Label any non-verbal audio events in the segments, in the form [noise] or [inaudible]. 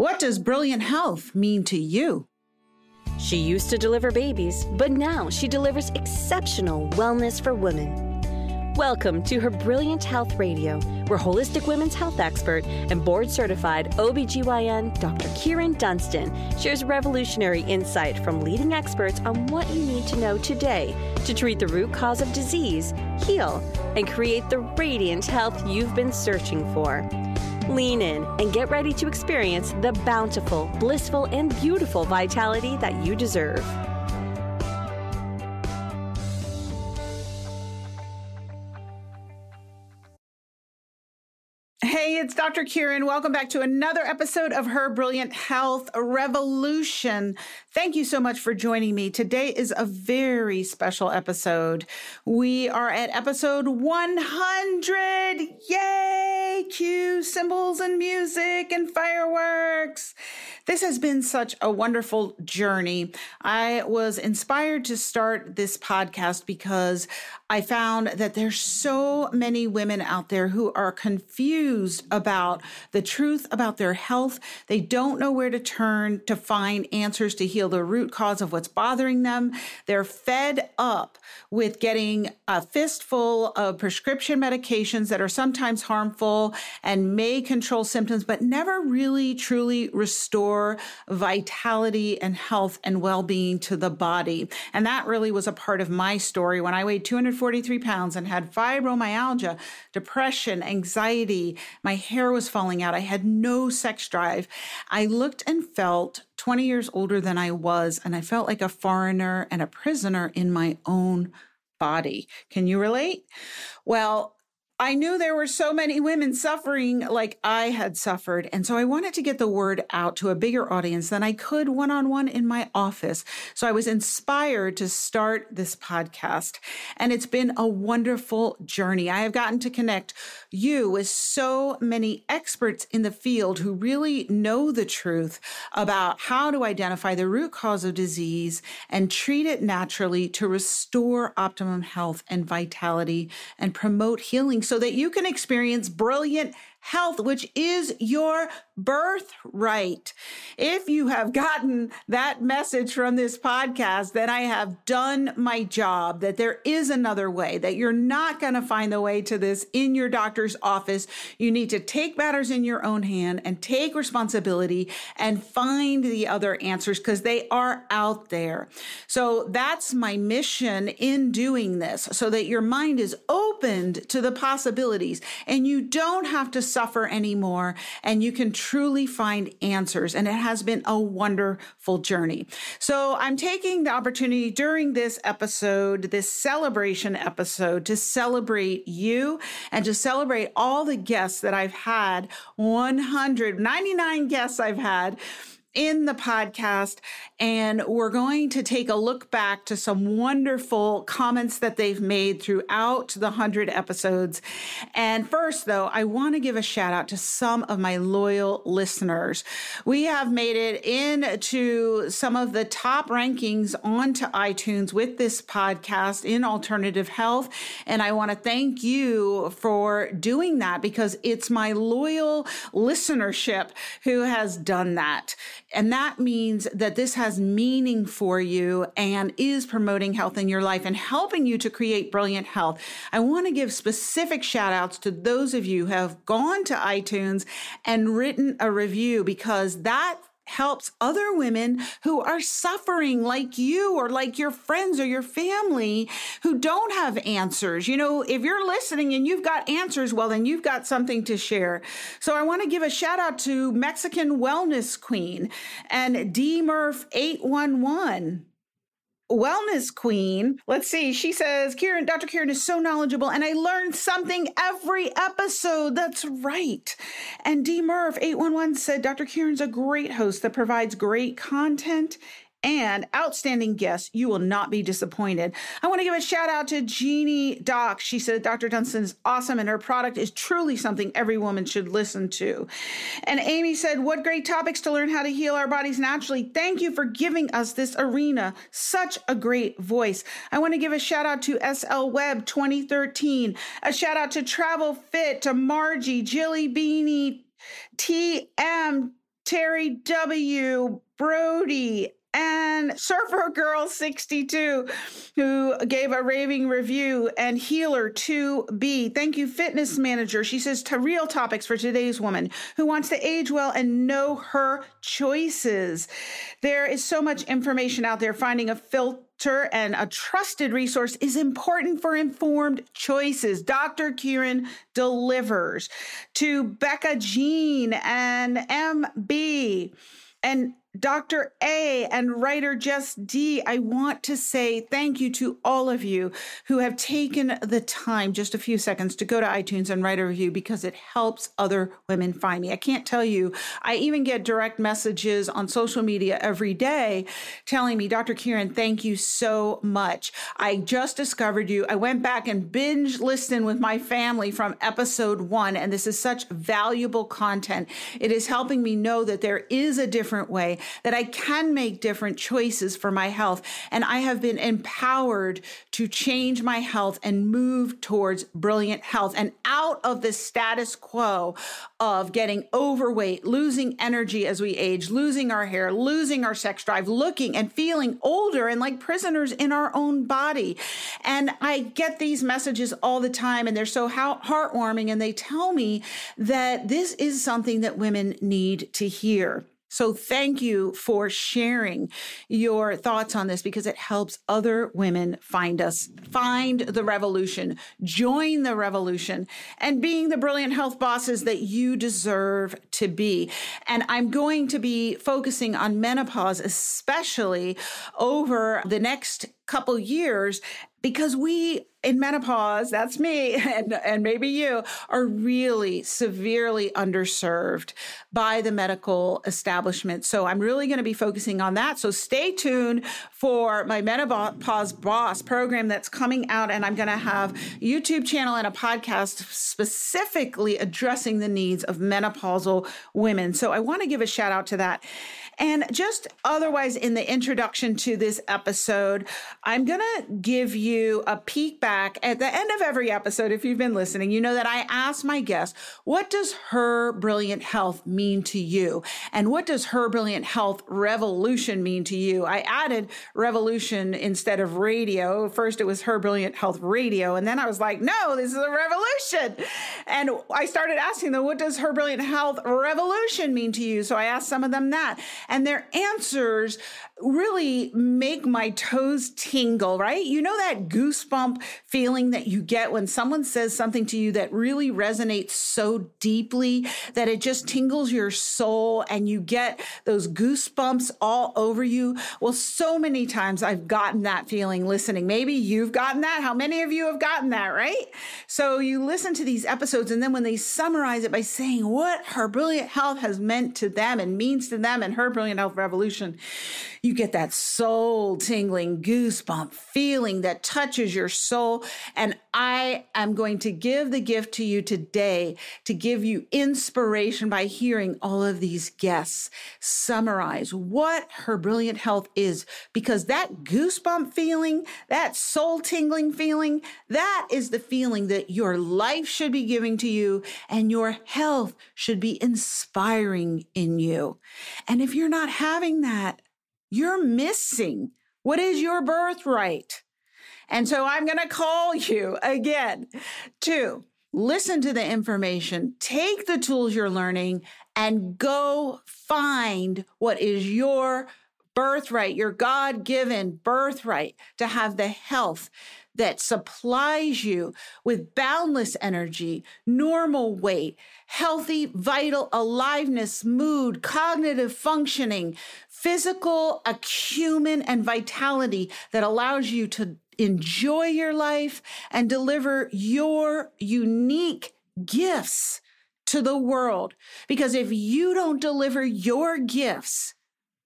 What does brilliant health mean to you? She used to deliver babies, but now she delivers exceptional wellness for women. Welcome to her Brilliant Health Radio, where holistic women's health expert and board certified OBGYN Dr. Kyrin Dunston shares revolutionary insight from leading experts on what you need to know today to treat the root cause of disease, heal, and create the radiant health you've been searching for. Lean in and get ready to experience the bountiful, blissful, and beautiful vitality that you deserve. It's Dr. Kyrin. Welcome back to another episode of Her Brilliant Health Revolution. Thank you so much for joining me. Today is a very special episode. We are at episode 100. Yay! Cue cymbals and music and fireworks. This has been such a wonderful journey. I was inspired to start this podcast because I found that there's so many women out there who are confused about the truth about their health. They don't know where to turn to find answers to heal the root cause of what's bothering them. They're fed up with getting a fistful of prescription medications that are sometimes harmful and may control symptoms, but never really truly restore vitality and health and well-being to the body. And that really was a part of my story when I weighed 243 pounds and had fibromyalgia, depression, anxiety. My hair was falling out. I had no sex drive. I looked and felt 20 years older than I was, and I felt like a foreigner and a prisoner in my own body. Can you relate? Well, I knew there were so many women suffering like I had suffered. And so I wanted to get the word out to a bigger audience than I could one on one in my office. So I was inspired to start this podcast. And it's been a wonderful journey. I have gotten to connect you with so many experts in the field who really know the truth about how to identify the root cause of disease and treat it naturally to restore optimum health and vitality and promote healing so that you can experience brilliant health, which is your birthright. If you have gotten that message from this podcast, then I have done my job, that there is another way, that you're not going to find the way to this in your doctor's office. You need to take matters in your own hand and take responsibility and find the other answers because they are out there. So that's my mission in doing this so that your mind is opened to the possibilities and you don't have to suffer anymore and you can truly find answers. And it has been a wonderful journey. So I'm taking the opportunity during this episode, this celebration episode, to celebrate you and to celebrate all the guests that I've had 199 guests I've had in the podcast. And we're going to take a look back to some wonderful comments that they've made throughout the 100 episodes. And first, though, I want to give a shout out to some of my loyal listeners. We have made it into some of the top rankings onto iTunes with this podcast in alternative health. And I want to thank you for doing that because it's my loyal listenership who has done that. And that means that this has meaning for you and is promoting health in your life and helping you to create brilliant health. I want to give specific shout outs to those of you who have gone to iTunes and written a review because that helps other women who are suffering like you or like your friends or your family who don't have answers. You know, if you're listening and you've got answers, well, then you've got something to share. So I want to give a shout out to Mexican Wellness Queen and D Murph 811 wellness queen. Let's see. She says, Kyrin, Dr. Kyrin is so knowledgeable and I learned something every episode. That's right. And D Murph 811 said, Dr. Kyrin's a great host that provides great content and outstanding guests. You will not be disappointed. I want to give a shout out to Jeannie Doc. She said Dr. Dunston is awesome and her product is truly something every woman should listen to. And Amy said, What great topics to learn how to heal our bodies naturally. Thank you for giving us this arena. Such a great voice. I want to give a shout out to SL Web 2013, a shout out to Travel Fit, to Margie, Jilly Beanie, TM, Terry W, Brody, and Surfer Girl 62, who gave a raving review, and Healer 2B. Thank you, Fitness Manager. She says, to real topics for today's woman who wants to age well and know her choices. There is so much information out there. Finding a filter and a trusted resource is important for informed choices. Dr. Kyrin delivers to Becca Jean and MB and Dr. A and writer Jess D, I want to say thank you to all of you who have taken the time, just a few seconds, to go to iTunes and write a review because it helps other women find me. I can't tell you, I even get direct messages on social media every day telling me, Dr. Kyrin, thank you so much. I just discovered you. I went back and binge listened with my family from episode one, and this is such valuable content. It is helping me know that there is a different way that I can make different choices for my health. And I have been empowered to change my health and move towards brilliant health and out of the status quo of getting overweight, losing energy as we age, losing our hair, losing our sex drive, looking and feeling older and like prisoners in our own body. And I get these messages all the time and they're so heartwarming and they tell me that this is something that women need to hear. So thank you for sharing your thoughts on this because it helps other women find us, find the revolution, join the revolution, and being the brilliant health bosses that you deserve to be. And I'm going to be focusing on menopause, especially over the next couple years because we in menopause that's me [laughs] and, and maybe you are really severely underserved by the medical establishment. So i'm really going to be focusing on that. So stay tuned for my menopause boss program that's coming out and i'm going to have youtube channel and a podcast specifically addressing the needs of menopausal women. So i want to give a shout out to that and just otherwise, in the introduction to this episode, I'm going to give you a peek back at the end of every episode. If you've been listening, you know that I ask my guests, what does her brilliant health mean to you? And what does her brilliant health revolution mean to you? I added revolution instead of radio. First, it was her brilliant health radio. And then I was like, no, this is a revolution. And I started asking them, what does her brilliant health revolution mean to you? So I asked some of them that and their answers really make my toes tingle, right? You know that goosebump feeling that you get when someone says something to you that really resonates so deeply that it just tingles your soul and you get those goosebumps all over you. Well, so many times I've gotten that feeling listening. Maybe you've gotten that. How many of you have gotten that, right? So you listen to these episodes and then when they summarize it by saying what her brilliant health has meant to them and means to them and her Brilliant Health Revolution, you get that soul tingling goosebump feeling that touches your soul. And I am going to give the gift to you today to give you inspiration by hearing all of these guests summarize what her brilliant health is, because that goosebump feeling, that soul tingling feeling, that is the feeling that your life should be giving to you and your health should be inspiring in you. And if you're not having that, you're missing what is your birthright. And so I'm going to call you again to listen to the information, take the tools you're learning, and go find what is your birthright, your God given birthright to have the health that supplies you with boundless energy, normal weight, healthy, vital aliveness, mood, cognitive functioning, physical acumen, and vitality that allows you to enjoy your life and deliver your unique gifts to the world. Because if you don't deliver your gifts,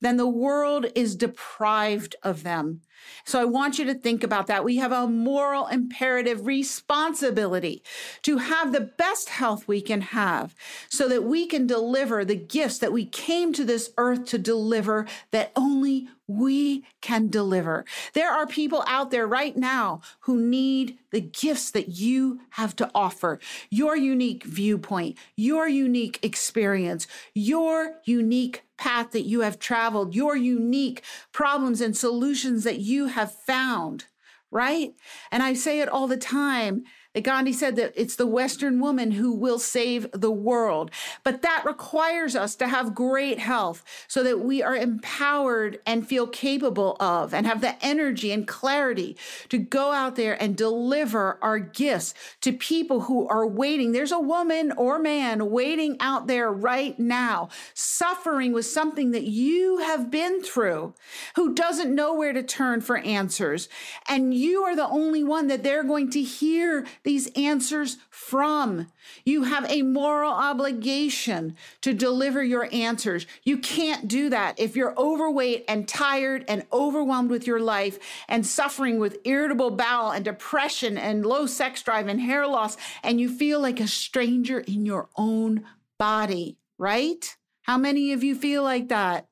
then the world is deprived of them. So I want you to think about that. We have a moral imperative responsibility to have the best health we can have so that we can deliver the gifts that we came to this earth to deliver that only we can deliver. There are people out there right now who need the gifts that you have to offer your unique viewpoint, your unique experience, your unique path that you have traveled, your unique problems and solutions that you have found, right? And I say it all the time Gandhi said that it's the Western woman who will save the world. But that requires us to have great health so that we are empowered and feel capable of and have the energy and clarity to go out there and deliver our gifts to people who are waiting. There's a woman or man waiting out there right now, suffering with something that you have been through, who doesn't know where to turn for answers. And you are the only one that they're going to hear these answers from. You have a moral obligation to deliver your answers. You can't do that if you're overweight and tired and overwhelmed with your life and suffering with irritable bowel and depression and low sex drive and hair loss, and you feel like a stranger in your own body, right? How many of you feel like that?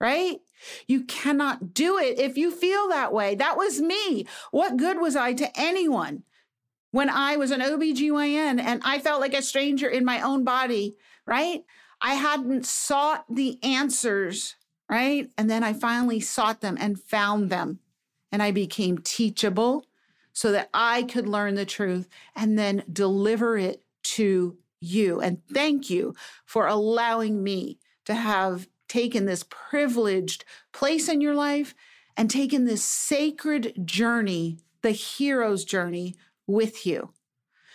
Right? You cannot do it if you feel that way. That was me. What good was I to anyone? When I was an OBGYN and I felt like a stranger in my own body, right? I hadn't sought the answers, right? And then I finally sought them and found them. And I became teachable so that I could learn the truth and then deliver it to you. And thank you for allowing me to have taken this privileged place in your life and taken this sacred journey, the hero's journey with you.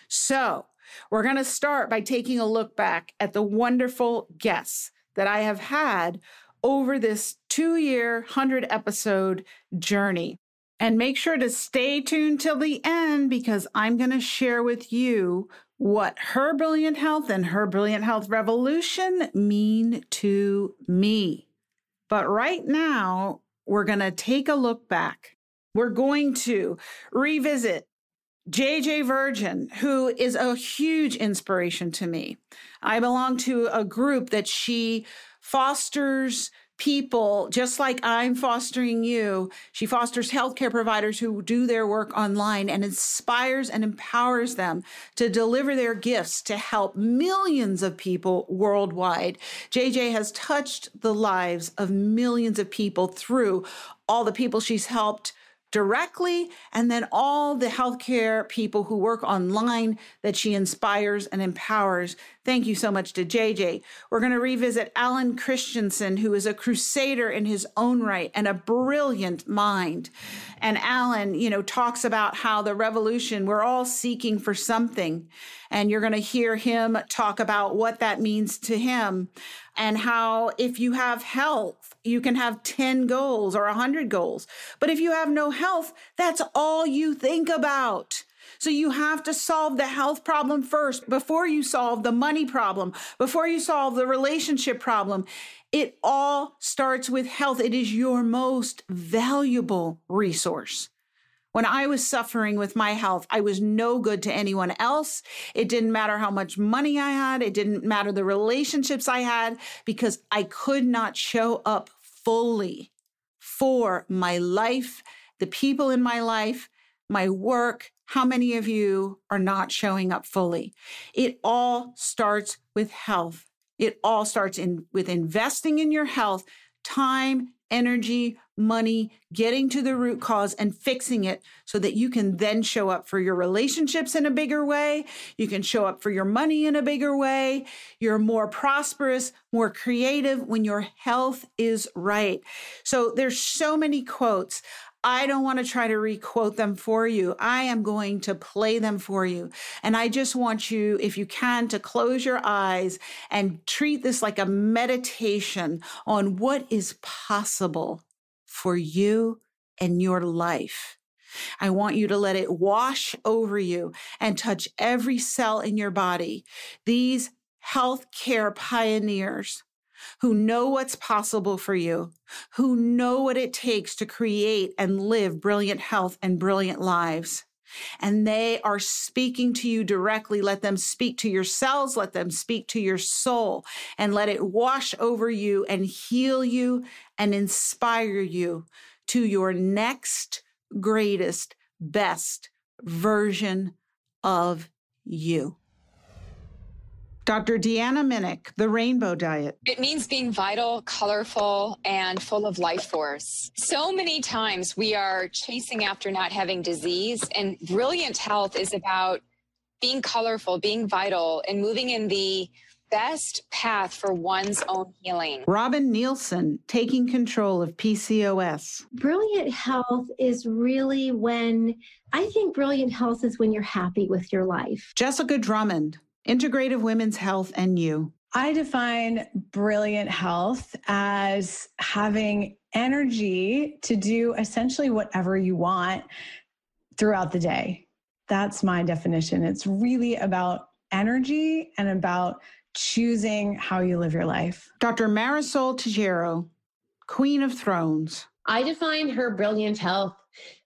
So, we're going to start by taking a look back at the wonderful guests that I have had over this two year, 100 episode journey. And make sure to stay tuned till the end because I'm going to share with you what her brilliant health and her brilliant health revolution mean to me. But right now, we're going to take a look back. We're going to revisit JJ Virgin, who is a huge inspiration to me. I belong to a group that she fosters people just like I'm fostering you. She fosters healthcare providers who do their work online and inspires and empowers them to deliver their gifts to help millions of people worldwide. JJ has touched the lives of millions of people through all the people she's helped directly, and then all the healthcare people who work online that she inspires and empowers. Thank you so much to JJ. We're going to revisit Alan Christianson, who is a crusader in his own right and a brilliant mind. And Alan, you know, talks about how the revolution, we're all seeking for something. And you're going to hear him talk about what that means to him and how if you have health, you can have 10 goals or 100 goals. But if you have no health, that's all you think about. So you have to solve the health problem first before you solve the money problem, before you solve the relationship problem. It all starts with health. It is your most valuable resource. When I was suffering with my health, I was no good to anyone else. It didn't matter how much money I had. It didn't matter the relationships I had because I could not show up fully for my life, the people in my life, my work. How many of you are not showing up fully? It all starts with health. It all starts in with investing in your health, time, energy, money, getting to the root cause and fixing it so that you can then show up for your relationships in a bigger way. You can show up for your money in a bigger way. You're more prosperous, more creative when your health is right. So there's so many quotes. I don't want to try to requote them for you. I am going to play them for you. And I just want you, if you can, to close your eyes and treat this like a meditation on what is possible for you and your life. I want you to let it wash over you and touch every cell in your body. These healthcare pioneers who know what's possible for you, who know what it takes to create and live brilliant health and brilliant lives. And they are speaking to you directly. Let them speak to your cells. Let them speak to your soul and let it wash over you and heal you and inspire you to your next greatest, best version of you. Dr. Deanna Minich, the Rainbow Diet. It means being vital, colorful, and full of life force. So many times we are chasing after not having disease, and brilliant health is about being colorful, being vital, and moving in the best path for one's own healing. Robin Nielsen, taking control of PCOS. Brilliant health is really when I think brilliant health is when you're happy with your life. Jessica Drummond, Integrative Women's Health and You. I define brilliant health as having energy to do essentially whatever you want throughout the day. That's my definition. It's really about energy and about choosing how you live your life. Dr. Marisol Teijeiro, Queen of Thrones. I define her brilliant health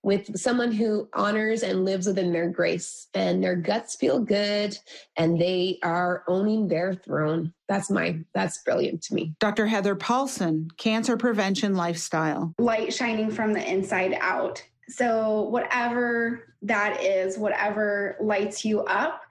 with someone who honors and lives within their grace and their guts feel good and they are owning their throne. That's my that's brilliant to me. Dr. Heather Paulson, cancer prevention lifestyle. Light shining from the inside out. So whatever that is, whatever lights you up,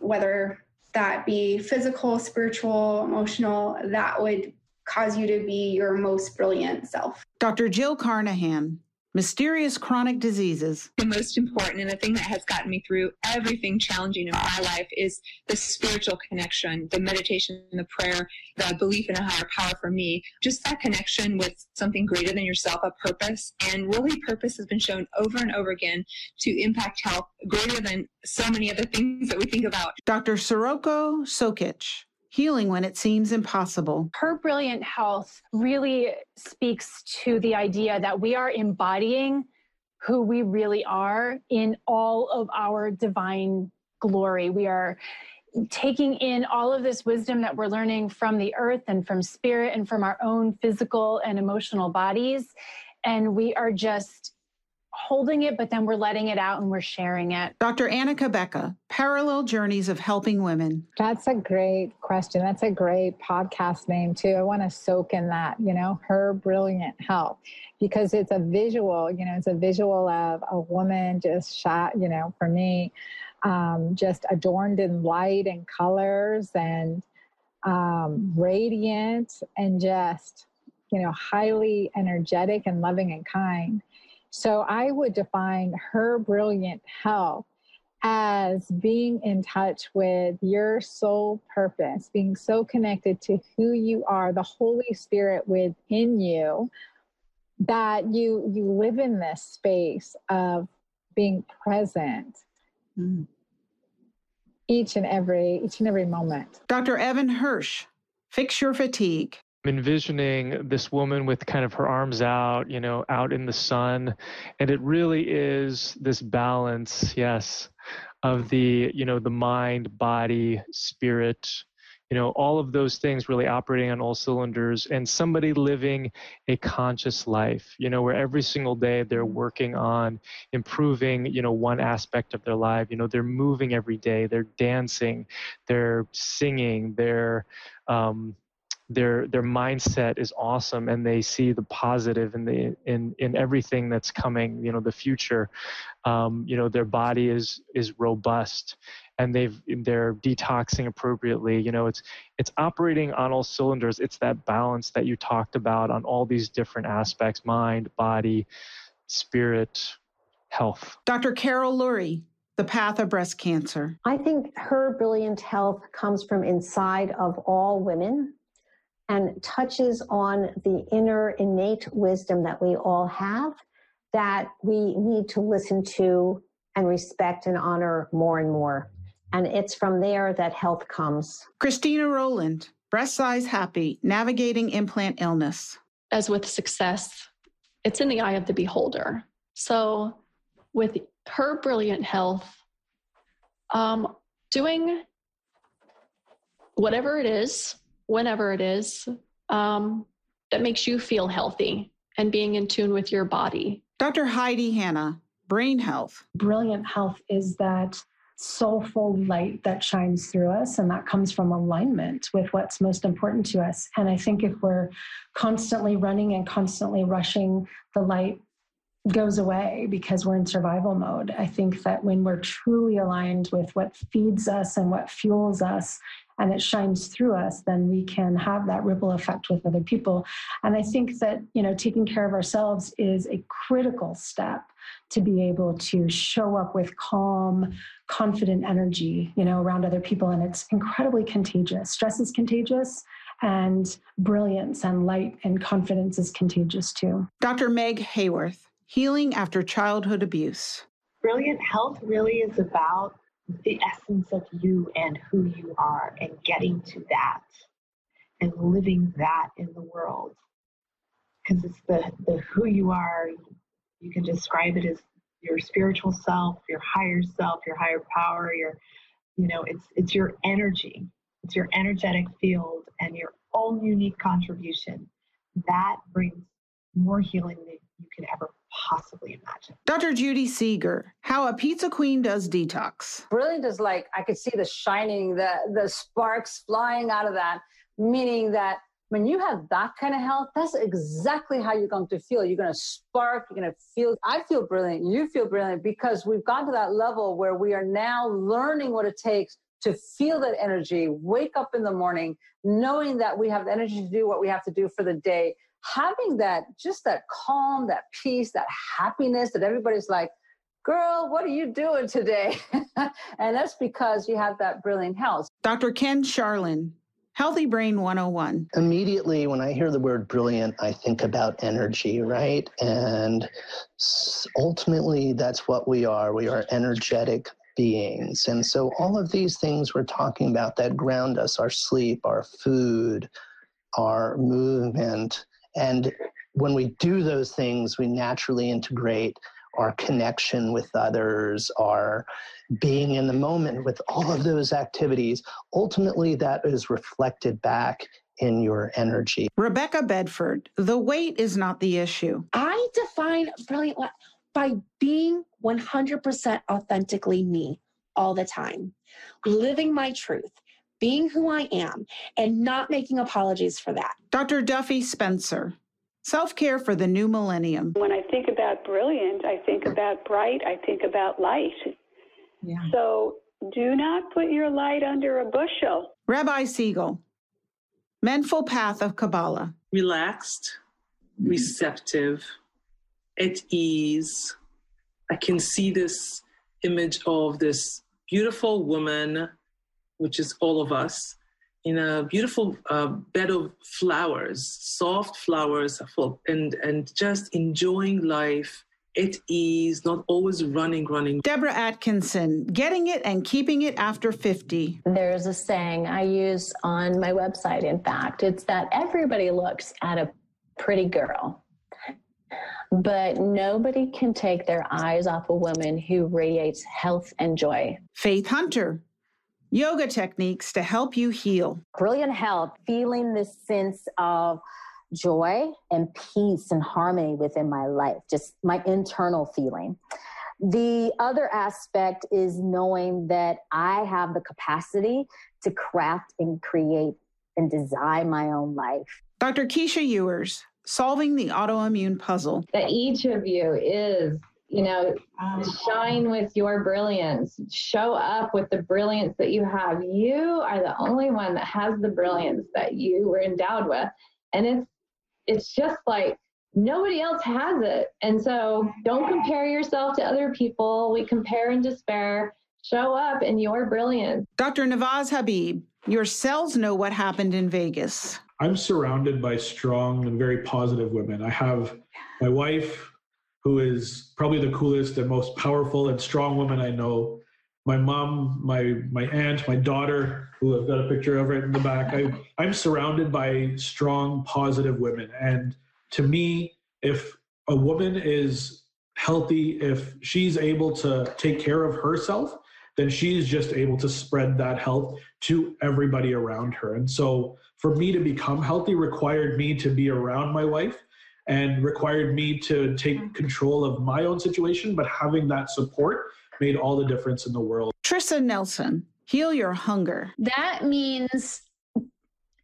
whether that be physical, spiritual, emotional, that would cause you to be your most brilliant self. Dr. Jill Carnahan, Mysterious chronic diseases. The most important and the thing that has gotten me through everything challenging in my life is the spiritual connection, the meditation, the prayer, the belief in a higher power for me. Just that connection with something greater than yourself, a purpose. And really, purpose has been shown over and over again to impact health greater than so many other things that we think about. Dr. Sirocco Sokich healing when it seems impossible. Her brilliant health really speaks to the idea that we are embodying who we really are in all of our divine glory. We are taking in all of this wisdom that we're learning from the earth and from spirit and from our own physical and emotional bodies. And we are just holding it, but then we're letting it out and we're sharing it. Dr. Annika Becka, Parallel Journeys of Helping Women. That's a great question. That's a great podcast name, too. I want to soak in that, you know, her brilliant health, because it's a visual, you know, it's a visual of a woman just shot, you know, for me, um, just adorned in light and colors and um, radiant and just, you know, highly energetic and loving and kind. So I would define her brilliant health as being in touch with your soul purpose, being so connected to who you are, the Holy Spirit within you, that you you live in this space of being present. Mm. Each and every each and every moment. Dr. Evan Hirsch, fix your fatigue envisioning this woman with kind of her arms out, you know, out in the sun. And it really is this balance, yes, of the, you know, the mind, body, spirit, you know, all of those things really operating on all cylinders and somebody living a conscious life, you know, where every single day they're working on improving, you know, one aspect of their life. You know, they're moving every day, they're dancing, they're singing, they're, um, their their mindset is awesome and they see the positive in the in in everything that's coming you know the future. Um, you know their body is is robust and they've they're detoxing appropriately. You know it's it's operating on all cylinders. It's that balance that you talked about on all these different aspects mind body spirit health. Dr carol lurie the path of breast cancer. I think her brilliant health comes from inside of all women and touches on the inner innate wisdom that we all have that we need to listen to and respect and honor more and more. And it's from there that health comes. Christina Rowland, breast size happy, navigating implant illness. As with success, it's in the eye of the beholder. So, with her brilliant health, um, doing whatever it is whenever it is, um, that makes you feel healthy and being in tune with your body. Dr. Heidi Hanna, Brain Health. Brilliant health is that soulful light that shines through us, and that comes from alignment with what's most important to us. And I think if we're constantly running and constantly rushing, the light goes away because we're in survival mode. I think that when we're truly aligned with what feeds us and what fuels us, and it shines through us, then we can have that ripple effect with other people. And I think that, you know, taking care of ourselves is a critical step to be able to show up with calm, confident energy, you know, around other people. And it's incredibly contagious. Stress is contagious and brilliance and light and confidence is contagious too. Dr. Meg Haworth, Healing After Childhood Abuse. Brilliant Health really is about the essence of you and who you are and getting to that and living that in the world. Because it's the, the who you are. You can describe it as your spiritual self your higher self your higher power your you know it's it's your energy. It's your energetic field and your own unique contribution. That brings more healing than you can ever possibly imagine. Dr. Judy Seeger, how a pizza queen does detox. Brilliant is like I could see the shining, the the sparks flying out of that, meaning that when you have that kind of health, that's exactly how you're going to feel. You're going to spark, you're going to feel, I feel brilliant, you feel brilliant because we've gone to that level where we are now learning what it takes to feel that energy, wake up in the morning, knowing that we have the energy to do what we have to do for the day, having that just that calm, that peace, that happiness that everybody's like, girl, what are you doing today? [laughs] and that's because you have that brilliant health. Dr. Ken Sharlin, Healthy Brain 101. Immediately, when I hear the word brilliant, I think about energy, right? And ultimately, that's what we are. We are energetic beings. And so, all of these things we're talking about that ground us our sleep, our food, our movement, and when we do those things, we naturally integrate our connection with others, our being in the moment with all of those activities. Ultimately, that is reflected back in your energy. Rebecca Bedford, the weight is not the issue. I define brilliant by being 100% authentically me all the time, living my truth, being who I am, and not making apologies for that. Dr. Duffy Spencer, Self care for the new millennium. When I think about brilliant, I think about bright, I think about light. Yeah. So do not put your light under a bushel. Rabbi Siegel, Mental Path of Kabbalah. Relaxed, receptive, at ease. I can see this image of this beautiful woman which is all of us, in a beautiful uh, bed of flowers, soft flowers, and and just enjoying life at ease, not always running, running. Deborah Atkinson, getting it and keeping it after 50. There's a saying I use on my website, in fact, it's that everybody looks at a pretty girl, but nobody can take their eyes off a woman who radiates health and joy. Faith Hunter, yoga techniques to help you heal. Brilliant health, feeling this sense of joy and peace and harmony within my life, just my internal feeling. The other aspect is knowing that I have the capacity to craft and create and design my own life. Dr. Keesha Ewers, solving the autoimmune puzzle. That each of you is you know, um, shine with your brilliance. Show up with the brilliance that you have. You are the only one that has the brilliance that you were endowed with. And it's it's just like nobody else has it. And so don't compare yourself to other people. We compare and despair. Show up in your brilliance. Dr. navaz Habib, your cells know what happened in Vegas. I'm surrounded by strong and very positive women. I have my wife, who is probably the coolest and most powerful and strong woman I know. My mom, my my aunt, my daughter, who I've got a picture of right in the back. I, I'm surrounded by strong, positive women. And to me, if a woman is healthy, if she's able to take care of herself, then she's just able to spread that health to everybody around her. And so for me to become healthy required me to be around my wife and required me to take mm. control of my own situation, but having that support made all the difference in the world. Trissa Nelson, heal your hunger. That means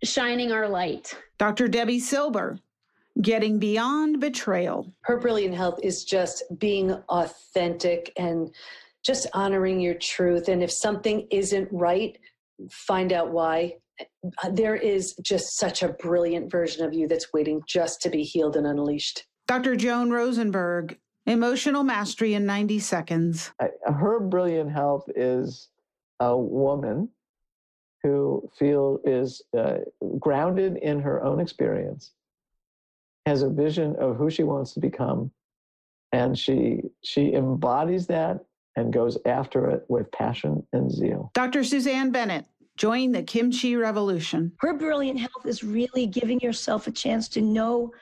shining our light. Dr. Debbie Silber, getting beyond betrayal. Her brilliant health is just being authentic and just honoring your truth. And if something isn't right, find out why. There is just such a brilliant version of you that's waiting just to be healed and unleashed. Dr. Joan Rosenberg, emotional mastery in 90 seconds. Her brilliant health is a woman who feel is uh, grounded in her own experience has a vision of who she wants to become and she she embodies that and goes after it with passion and zeal. Dr. Suzanne Bennett, join the kimchi revolution. Her brilliant health is really giving yourself a chance to know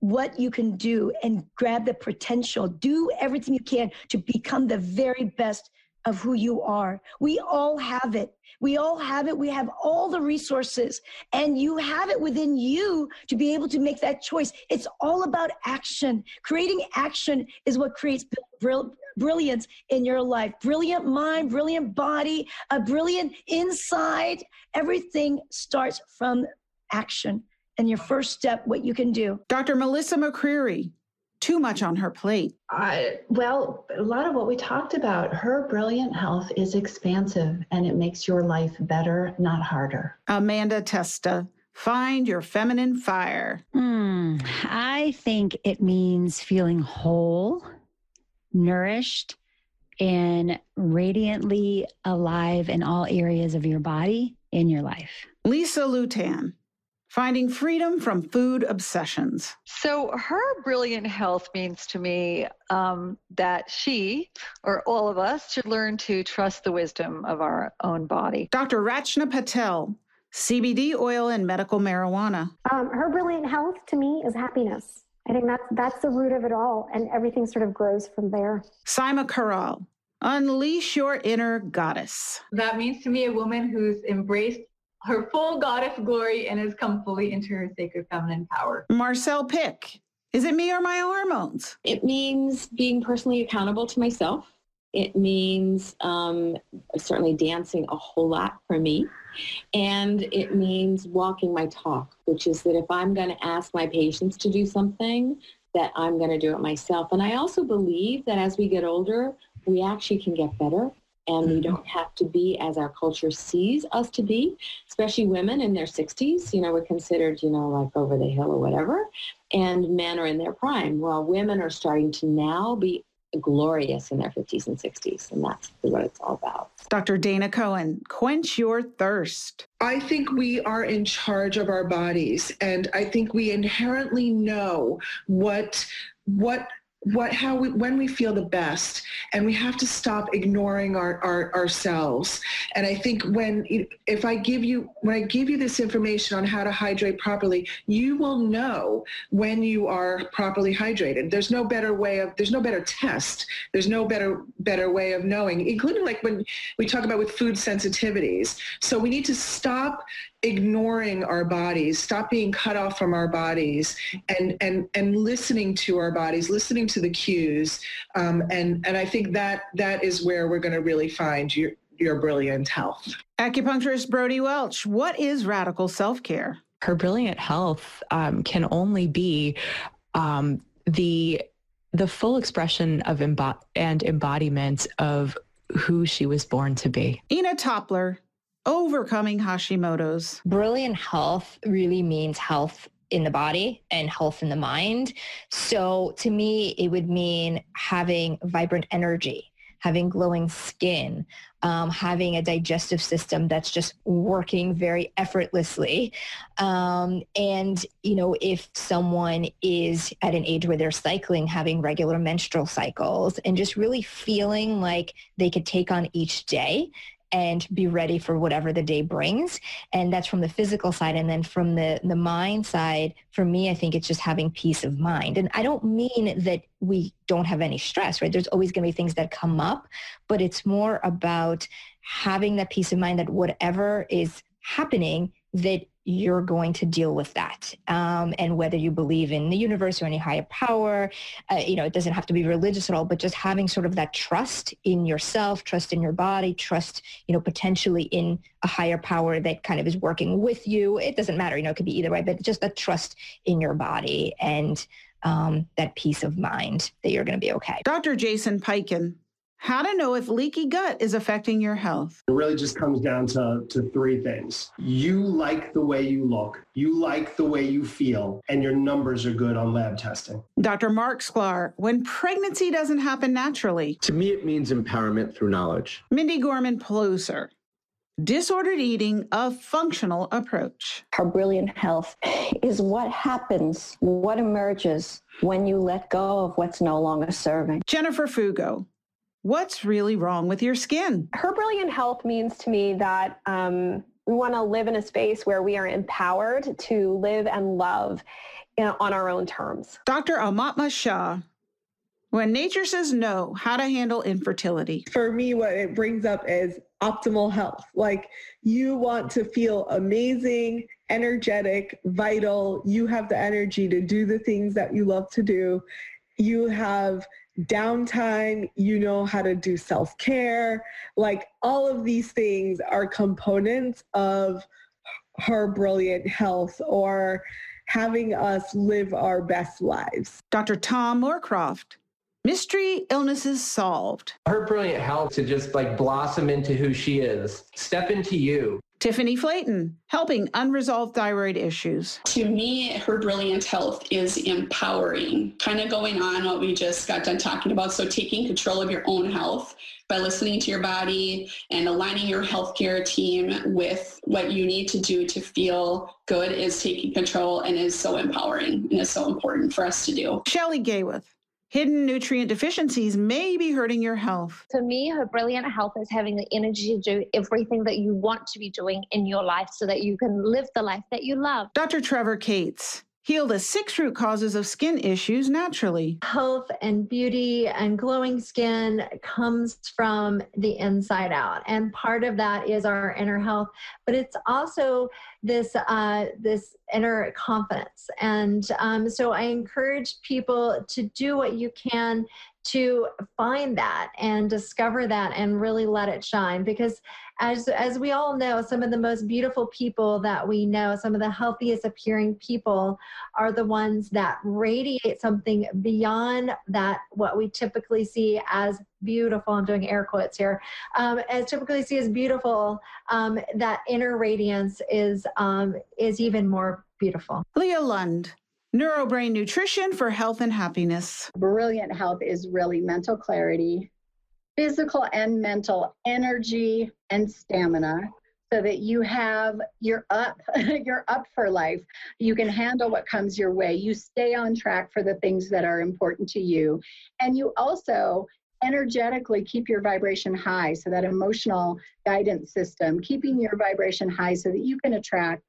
what you can do and grab the potential. Do everything you can to become the very best of who you are. We all have it. We all have it. We have all the resources, and you have it within you to be able to make that choice. It's all about action. Creating action is what creates brilliance in your life. Brilliant mind, brilliant body, a brilliant inside. Everything starts from action. And your first step, what you can do. Dr. Melissa McCreery, too much on her plate. I, well, a lot of what we talked about, her brilliant health is expansive and it makes your life better, not harder. Amanda Testa, find your feminine fire. Hmm, I think it means feeling whole, nourished, and radiantly alive in all areas of your body in your life. Lisa Lutan, finding freedom from food obsessions. So, her brilliant health means to me um, that she, or all of us, should learn to trust the wisdom of our own body. Dr. Rachna Patel, CBD oil and medical marijuana. Um, her brilliant health to me is happiness. I think that's that's the root of it all, and everything sort of grows from there. Sima Corral, unleash your inner goddess. That means to me a woman who's embraced her full goddess glory and has come fully into her sacred feminine power. Marcelle Pick, is it me or my hormones? It means being personally accountable to myself. It means um, certainly dancing a whole lot for me. And it means walking my talk, which is that if I'm going to ask my patients to do something, that I'm going to do it myself. And I also believe that as we get older, we actually can get better and we mm-hmm. don't have to be as our culture sees us to be, especially women in their 60s. You know, we're considered, you know, like over the hill or whatever, and men are in their prime. Well, women are starting to now be glorious in their 50s and 60s, and that's what it's all about. Dr. Dana Cohen, quench your thirst. I think we are in charge of our bodies, and I think we inherently know what what what how we when we feel the best and we have to stop ignoring our, our ourselves. And i think when if i give you when i give you this information on how to hydrate properly you will know when you are properly hydrated. There's no better way of there's no better test. There's no better better way of knowing including like when we talk about with food sensitivities. So we need to stop ignoring our bodies, stop being cut off from our bodies, and and and listening to our bodies, listening to the cues, um, and and I think that that is where we're going to really find your your brilliant health. Acupuncturist brody Welch, what is radical self care? Her brilliant health um, can only be um, the the full expression of embo- and embodiment of who she was born to be. Inna Topiler, overcoming Hashimoto's. Brilliant health really means health in the body and health in the mind. So to me, it would mean having vibrant energy, having glowing skin, um, having a digestive system that's just working very effortlessly. Um, and, you know, if someone is at an age where they're cycling, having regular menstrual cycles and just really feeling like they could take on each day and be ready for whatever the day brings. And that's from the physical side. And then from the, the mind side, for me, I think it's just having peace of mind. And I don't mean that we don't have any stress, right? There's always going to be things that come up, but it's more about having that peace of mind that whatever is happening, that you're going to deal with that. Um, and whether you believe in the universe or any higher power, uh, you know, it doesn't have to be religious at all, but just having sort of that trust in yourself, trust in your body, trust, you know, potentially in a higher power that kind of is working with you. It doesn't matter, you know, it could be either way, but just that trust in your body and um, that peace of mind that you're going to be okay. Dr. Jason Pikin how to know if leaky gut is affecting your health. It really just comes down to, to three things. You like the way you look, you like the way you feel, and your numbers are good on lab testing. Dr. Marc Sklar, when pregnancy doesn't happen naturally. To me, it means empowerment through knowledge. Mindy Gorman Peluser. Disordered eating, a functional approach. Our brilliant health is what happens, what emerges when you let go of what's no longer serving. Jennifer Fugo, What's really wrong with your skin? Her brilliant health means to me that um, we want to live in a space where we are empowered to live and love you know, on our own terms. Dr. Aumatma Shah, when nature says no, how to handle infertility. For me, what it brings up is optimal health. Like you want to feel amazing, energetic, vital. You have the energy to do the things that you love to do. You have downtime, you know how to do self care. Like all of these things are components of her brilliant health or having us live our best lives. Dr. Tom Moorcroft. Mystery illnesses solved. Her brilliant health to just like blossom into who she is. Step into you. Tiffany Flayton, helping unresolved thyroid issues. To me, her brilliant health is empowering, kind of going on what we just got done talking about. So, taking control of your own health by listening to your body and aligning your healthcare team with what you need to do to feel good is taking control and is so empowering and is so important for us to do. Shelly Haworth, Hidden nutrient deficiencies may be hurting your health. To me, her brilliant health is having the energy to do everything that you want to be doing in your life so that you can live the life that you love. Dr. Trevor Cates. Heal the six root causes of skin issues naturally. Health and beauty and glowing skin comes from the inside out. And part of that is our inner health, but it's also this uh, this inner confidence. And um, so I encourage people to do what you can to find that and discover that and really let it shine. Because as as we all know some of the most beautiful people that we know some of the healthiest appearing people are the ones that radiate something beyond that what we typically see as beautiful i'm doing air quotes here um, as typically see as beautiful um, that inner radiance is um, is even more beautiful. Leah lund Neurobrain Nutrition for Health and Happiness. Brilliant health is really mental clarity, physical and mental energy and stamina so that you have you're up [laughs] you're up for life. You can handle what comes your way. You stay on track for the things that are important to you. And you also energetically keep your vibration high so that emotional guidance system keeping your vibration high so that you can attract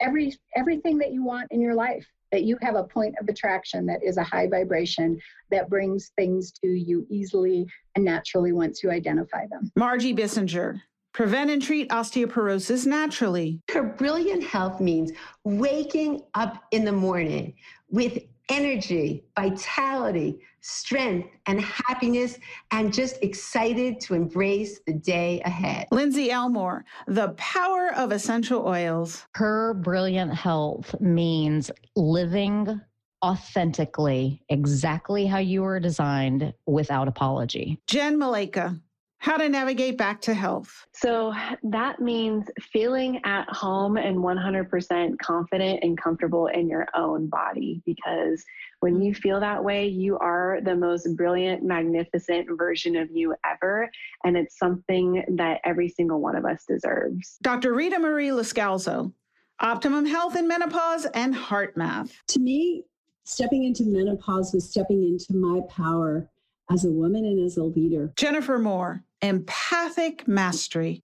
every everything that you want in your life that you have a point of attraction that is a high vibration that brings things to you easily and naturally once you identify them. Margie Bissinger. Prevent and treat osteoporosis naturally. Her brilliant health means waking up in the morning with energy, vitality, strength, and happiness, and just excited to embrace the day ahead. Lindsay Elmore, the power of essential oils. Her brilliant health means living authentically, exactly how you were designed without apology. Jen Maleka, how to navigate back to health. So that means feeling at home and 100% confident and comfortable in your own body because when you feel that way, you are the most brilliant, magnificent version of you ever. And it's something that every single one of us deserves. Dr. Rita Marie Loscalzo, Optimum Health in Menopause and Heart Math. To me, stepping into menopause was stepping into my power as a woman and as a leader. Jennifer Moore, empathic mastery.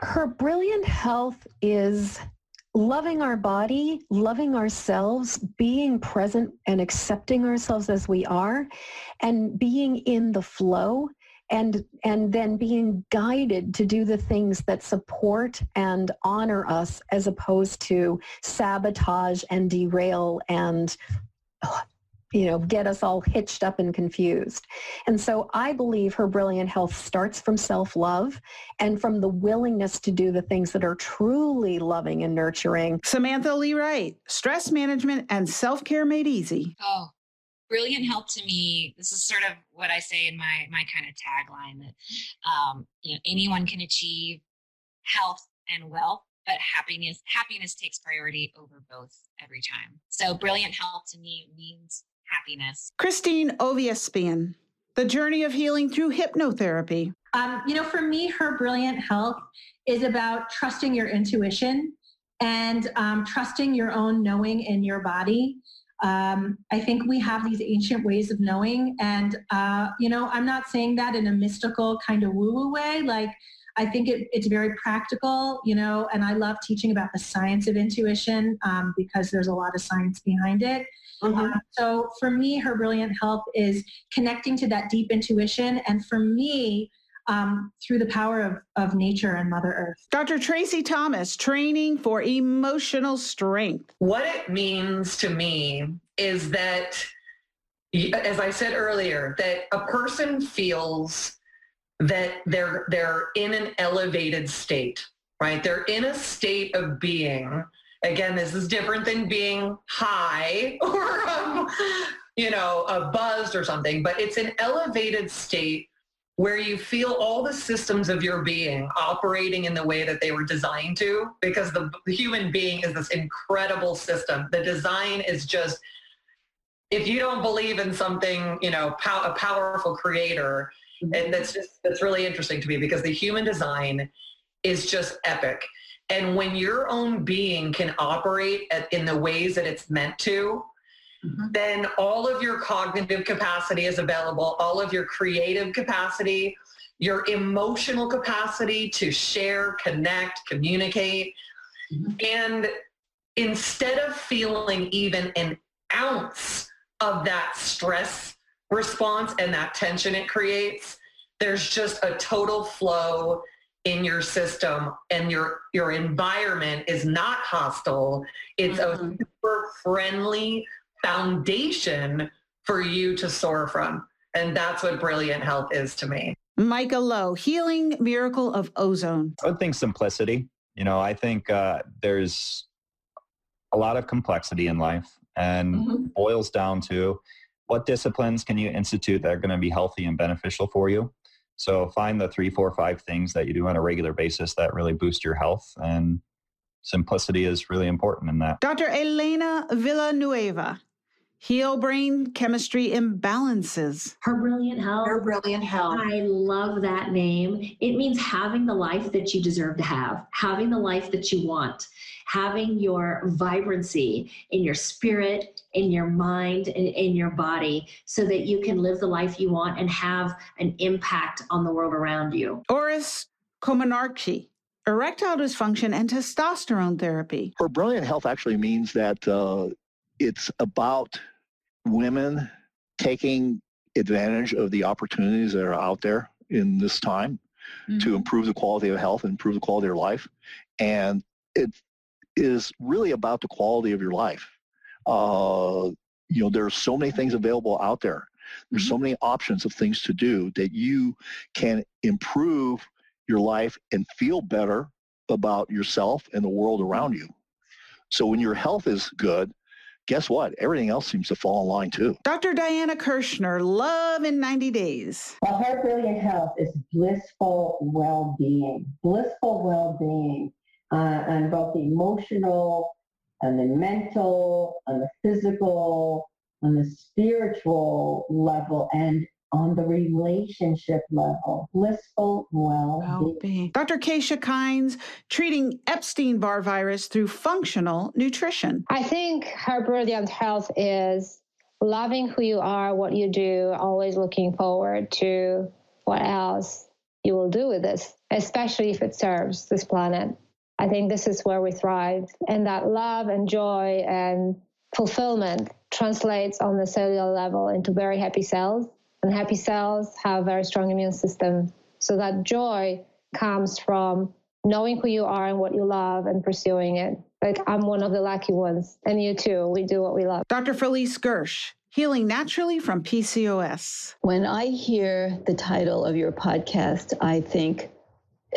Her brilliant health is loving our body, loving ourselves, being present and accepting ourselves as we are, and being in the flow and and then being guided to do the things that support and honor us as opposed to sabotage and derail and you know, get us all hitched up and confused. And so I believe her brilliant health starts from self-love and from the willingness to do the things that are truly loving and nurturing. Samantha Lee Wright, stress management and self-care made easy. Oh, brilliant health to me. This is sort of what I say in my my kind of tagline that um, you know anyone can achieve health and wealth but happiness happiness takes priority over both every time so brilliant health to me means happiness. Christine Oviaspian, The Journey of Healing Through Hypnotherapy. Um, you know, for me, her brilliant health is about trusting your intuition and um, trusting your own knowing in your body. Um, I think we have these ancient ways of knowing. And, uh, you know, I'm not saying that in a mystical kind of woo woo way. Like, I think it, it's very practical, you know, and I love teaching about the science of intuition um, because there's a lot of science behind it. Mm-hmm. Uh, so for me, her brilliant help is connecting to that deep intuition. And for me, um, through the power of, of nature and Mother Earth. Dr. Tracy Thomas, training for emotional strength. What it means to me is that, as I said earlier, that a person feels that they're they're in an elevated state, right? They're in a state of being Again, this is different than being high [laughs] or, um, you know, a buzzed or something, but it's an elevated state where you feel all the systems of your being operating in the way that they were designed to because the, the human being is this incredible system. The design is just, if you don't believe in something, you know, pow- a powerful creator, and that's just, that's really interesting to me because the human design is just epic. And when your own being can operate at, in the ways that it's meant to, mm-hmm. then all of your cognitive capacity is available, all of your creative capacity, your emotional capacity to share, connect, communicate. Mm-hmm. And instead of feeling even an ounce of that stress response and that tension it creates, there's just a total flow in your system and your your environment is not hostile. It's mm-hmm. a super friendly foundation for you to soar from. And that's what brilliant health is to me. Micah lowe healing miracle of ozone. I would think simplicity. You know i think uh, there's a lot of complexity in life and mm-hmm. boils down to what disciplines can you institute that are going to be healthy and beneficial for you so find the three, four, five things that you do on a regular basis that really boost your health. And simplicity is really important in that. Dr. Elena Villanueva. Heal brain chemistry imbalances. Her brilliant health. Her brilliant health. I love that name. It means having the life that you deserve to have, having the life that you want, having your vibrancy in your spirit, in your mind, and in your body so that you can live the life you want and have an impact on the world around you. Oris Komonarchi erectile dysfunction and testosterone therapy. Her brilliant health actually means that uh, it's about women taking advantage of the opportunities that are out there in this time mm-hmm. to improve the quality of health and improve the quality of their life. And it is really about the quality of your life. Uh, you know, there's so many things available out there. There's mm-hmm. so many options of things to do that you can improve your life and feel better about yourself and the world around you. So when your health is good, guess what? Everything else seems to fall in line too. Dr. Diana Kirschner, Love in 90 Days. Well, her brilliant health is blissful well-being, blissful well-being uh, on both the emotional and the mental and the physical and the spiritual level and on the relationship level, blissful well-being. Dr. Keisha Kines, treating Epstein-Barr virus through functional nutrition. I think her brilliant health is loving who you are, what you do, always looking forward to what else you will do with this, especially if it serves this planet. I think this is where we thrive. And that love and joy and fulfillment translates on the cellular level into very happy cells. And happy cells have a very strong immune system. So that joy comes from knowing who you are and what you love and pursuing it. Like I'm one of the lucky ones, and you too. We do what we love. Dr. Felice Gersh, Healing Naturally from PCOS. When I hear the title of your podcast, I think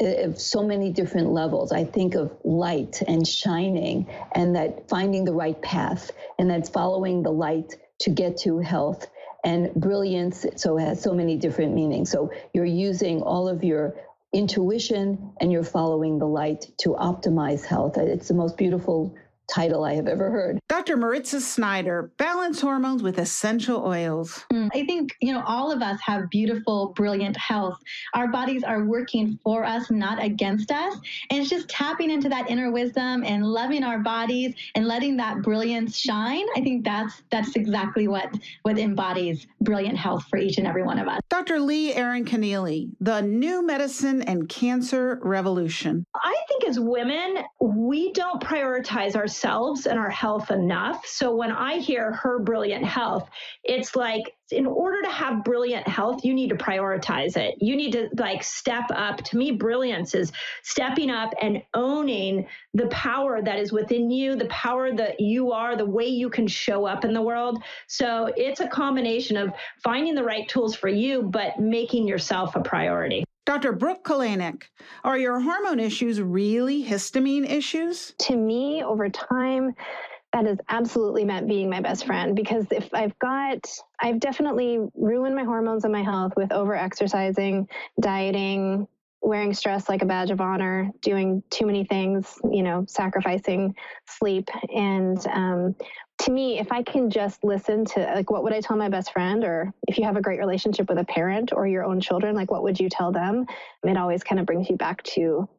of so many different levels. I think of light and shining, and that finding the right path, and that's following the light to get to health and brilliance. So has so many different meanings. So you're using all of your intuition and you're following the light to optimize health. It's the most beautiful title I have ever heard. Dr. Mariza Snyder, balance hormones with essential oils. Mm, I think, you know, all of us have beautiful, brilliant health. Our bodies are working for us, not against us. And it's just tapping into that inner wisdom and loving our bodies and letting that brilliance shine. I think that's that's exactly what what embodies brilliant health for each and every one of us. Dr. Leigh Erin Connealy, the new medicine and cancer revolution. I think as women, we don't prioritize our ourselves and our health enough. So when I hear her brilliant health, it's like in order to have brilliant health, you need to prioritize it. You need to like step up. To me, brilliance is stepping up and owning the power that is within you, the power that you are, the way you can show up in the world. So it's a combination of finding the right tools for you, but making yourself a priority. Dr. Brooke Kalanick, are your hormone issues really histamine issues? To me, over time, that has absolutely meant being my best friend because if I've got, I've definitely ruined my hormones and my health with over exercising, dieting, wearing stress like a badge of honor, doing too many things, you know, sacrificing sleep. And um, to me, if I can just listen to, like, what would I tell my best friend? Or if you have a great relationship with a parent or your own children, like, what would you tell them? It always kind of brings you back to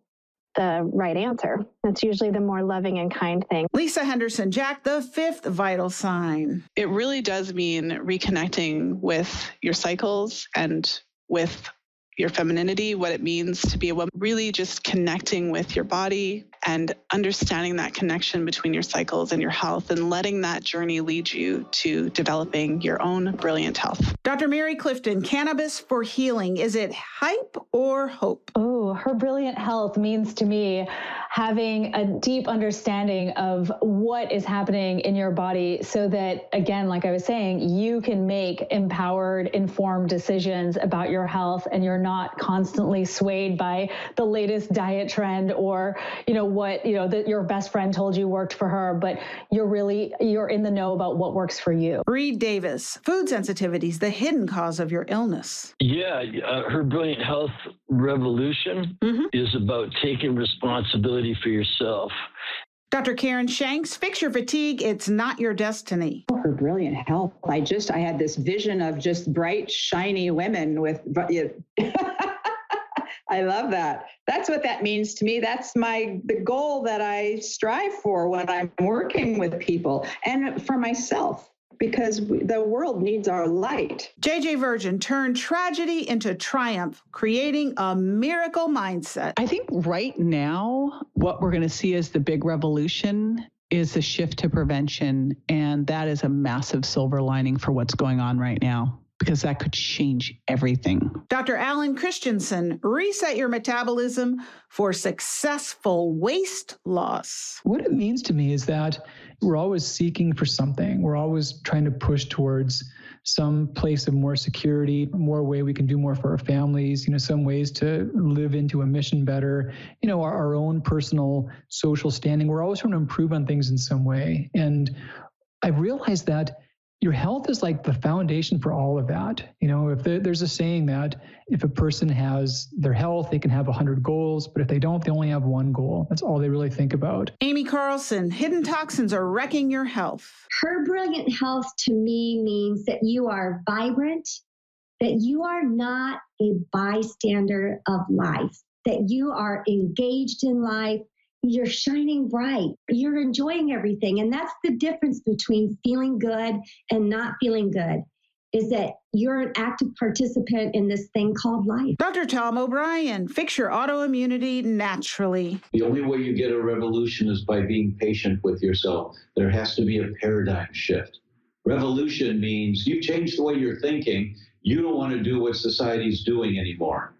the right answer. That's usually the more loving and kind thing. Lisa Hendrickson-Jack, the fifth vital sign. It really does mean reconnecting with your cycles and with your femininity, what it means to be a woman, really just connecting with your body and understanding that connection between your cycles and your health and letting that journey lead you to developing your own brilliant health. Dr. Mary Clifton, cannabis for healing, is it hype or hope? Oh, her brilliant health means to me having a deep understanding of what is happening in your body so that, again, like I was saying, you can make empowered, informed decisions about your health and you're not constantly swayed by the latest diet trend or, you know, what, you know, that your best friend told you worked for her, but you're really, you're in the know about what works for you. Reed Davis, food sensitivities, the hidden cause of your illness. Yeah, uh, her brilliant health revolution mm-hmm. is about taking responsibility for yourself. Dr. Karen Shanks, fix your fatigue. It's not your destiny. For brilliant health, I just I had this vision of just bright, shiny women with. [laughs] I love that. That's what that means to me. That's my the goal that I strive for when I'm working with people and for myself because the world needs our light. JJ Virgin turned tragedy into triumph, creating a miracle mindset. I think right now, what we're going to see as the big revolution is the shift to prevention. And that is a massive silver lining for what's going on right now because that could change everything. Dr. Alan Christianson, reset your metabolism for successful waist loss. What it means to me is that we're always seeking for something. We're always trying to push towards some place of more security, more way we can do more for our families, you know, some ways to live into a mission better, you know, our, our own personal social standing. We're always trying to improve on things in some way. And I've realized that your health is like the foundation for all of that. You know, if there's a saying that if a person has their health, they can have 100 goals, but if they don't, they only have one goal. That's all they really think about. Amy Carlson, hidden toxins are wrecking your health. Her brilliant health to me means that you are vibrant, that you are not a bystander of life, that you are engaged in life, you're shining bright. You're enjoying everything. And that's the difference between feeling good and not feeling good is that you're an active participant in this thing called life. Dr. Tom O'Brien, fix your autoimmunity naturally. The only way you get a revolution is by being patient with yourself. There has to be a paradigm shift. Revolution means you change the way you're thinking. You don't want to do what society's doing anymore.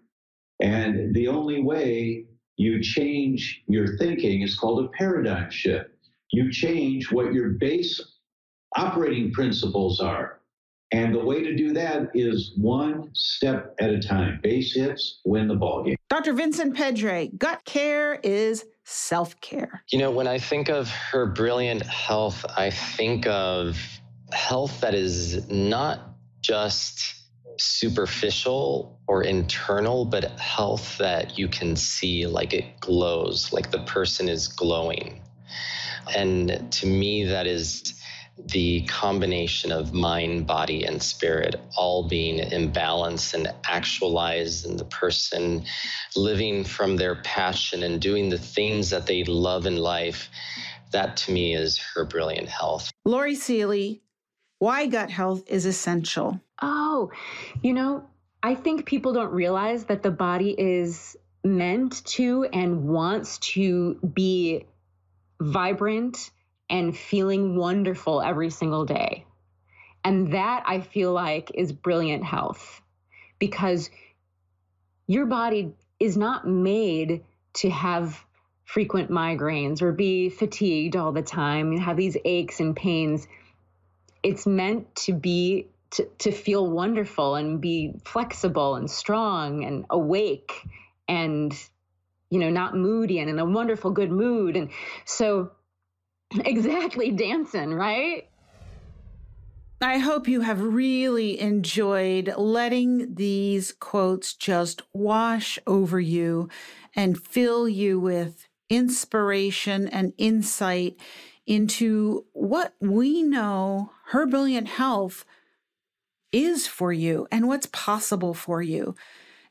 And the only way you change your thinking is called a paradigm shift. You change what your base operating principles are. And the way to do that is one step at a time. Base hits, win the ballgame. Dr. Vincent Pedre, gut care is self care. You know, when I think of her brilliant health, I think of health that is not just superficial or internal, but health that you can see like it glows, like the person is glowing. And to me, that is the combination of mind, body, and spirit all being in balance and actualized, and the person living from their passion and doing the things that they love in life. That to me is her brilliant health. Lori Seely, why gut health is essential. Oh, you know, I think people don't realize that the body is meant to and wants to be vibrant and feeling wonderful every single day. And that I feel like is brilliant health because your body is not made to have frequent migraines or be fatigued all the time and have these aches and pains. It's meant to be to, to feel wonderful and be flexible and strong and awake and you know not moody and in a wonderful good mood. And so [clears throat] exactly dancing right? I hope you have really enjoyed letting these quotes just wash over you and fill you with inspiration and insight into what we know her brilliant health is for you and what's possible for you.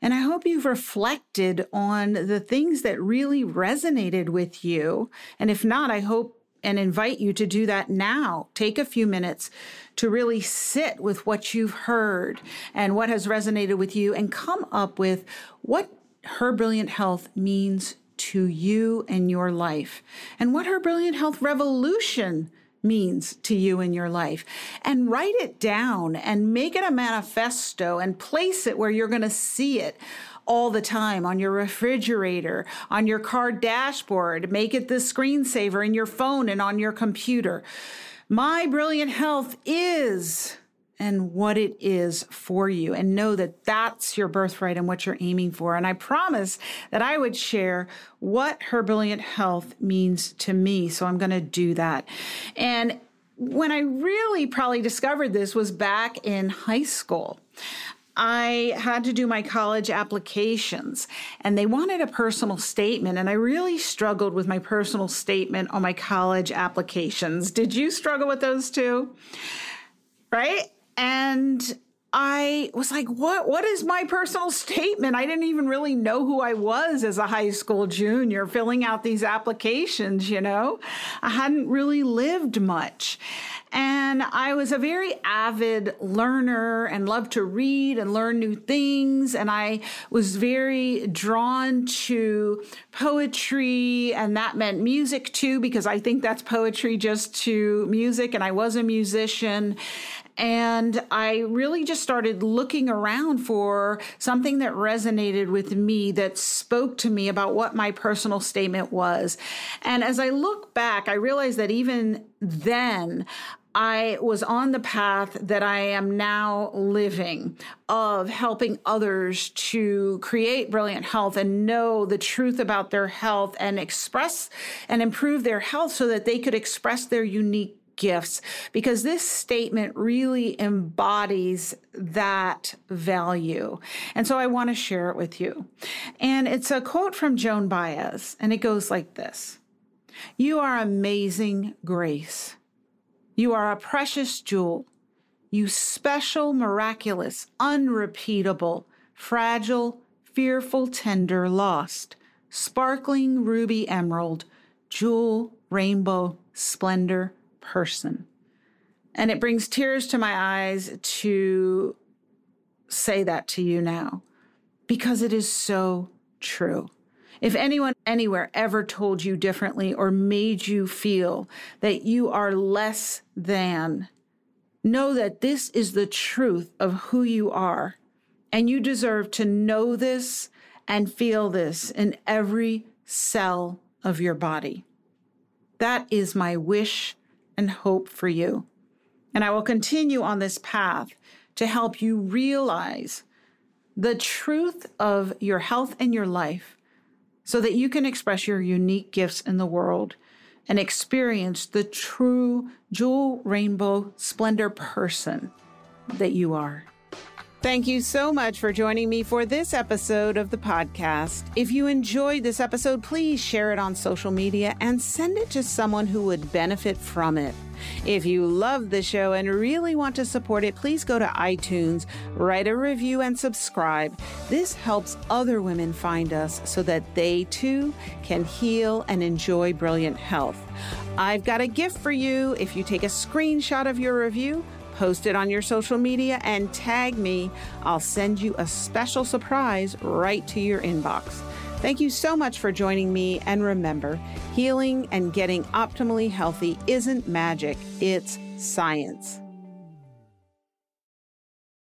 And I hope you've reflected on the things that really resonated with you. And if not, I hope and invite you to do that now. Take a few minutes to really sit with what you've heard and what has resonated with you and come up with what her brilliant health means to you and your life and what her brilliant health revolution means to you in your life and write it down and make it a manifesto and place it where you're going to see it all the time on your refrigerator, on your car dashboard. Make it the screensaver in your phone and on your computer. My brilliant health is and what it is for you and know that that's your birthright and what you're aiming for. And I promise that I would share what her brilliant health means to me. So I'm going to do that. And when I really probably discovered this was back in high school. I had to do my college applications and they wanted a personal statement. And I really struggled with my personal statement on my college applications. Did you struggle with those too? Right? And I was like, what what is my personal statement? I didn't even really know who I was as a high school junior filling out these applications, you know. I hadn't really lived much. And I was a very avid learner and loved to read and learn new things. And I was very drawn to poetry, and that meant music too, because I think that's poetry just to music. And I was a musician. And I really just started looking around for something that resonated with me, that spoke to me about what my personal statement was. And as I look back, I realized that even then, I was on the path that I am now living of helping others to create brilliant health and know the truth about their health and express and improve their health so that they could express their unique gifts because this statement really embodies that value. And so I want to share it with you. And it's a quote from Joan Baez, and it goes like this You are amazing grace. You are a precious jewel. You special, miraculous, unrepeatable, fragile, fearful, tender, lost, sparkling ruby emerald, jewel, rainbow, splendor person. And it brings tears to my eyes to say that to you now because it is so true. If anyone anywhere ever told you differently or made you feel that you are less than, know that this is the truth of who you are. And you deserve to know this and feel this in every cell of your body. That is my wish and hope for you. And I will continue on this path to help you realize the truth of your health and your life so that you can express your unique gifts in the world and experience the true jewel rainbow splendor person that you are. Thank you so much for joining me for this episode of the podcast. If you enjoyed this episode, please share it on social media and send it to someone who would benefit from it. If you love the show and really want to support it, please go to iTunes, write a review, and subscribe. This helps other women find us so that they too can heal and enjoy brilliant health. I've got a gift for you if you take a screenshot of your review post it on your social media, and tag me. I'll send you a special surprise right to your inbox. Thank you so much for joining me. And remember, healing and getting optimally healthy isn't magic, it's science.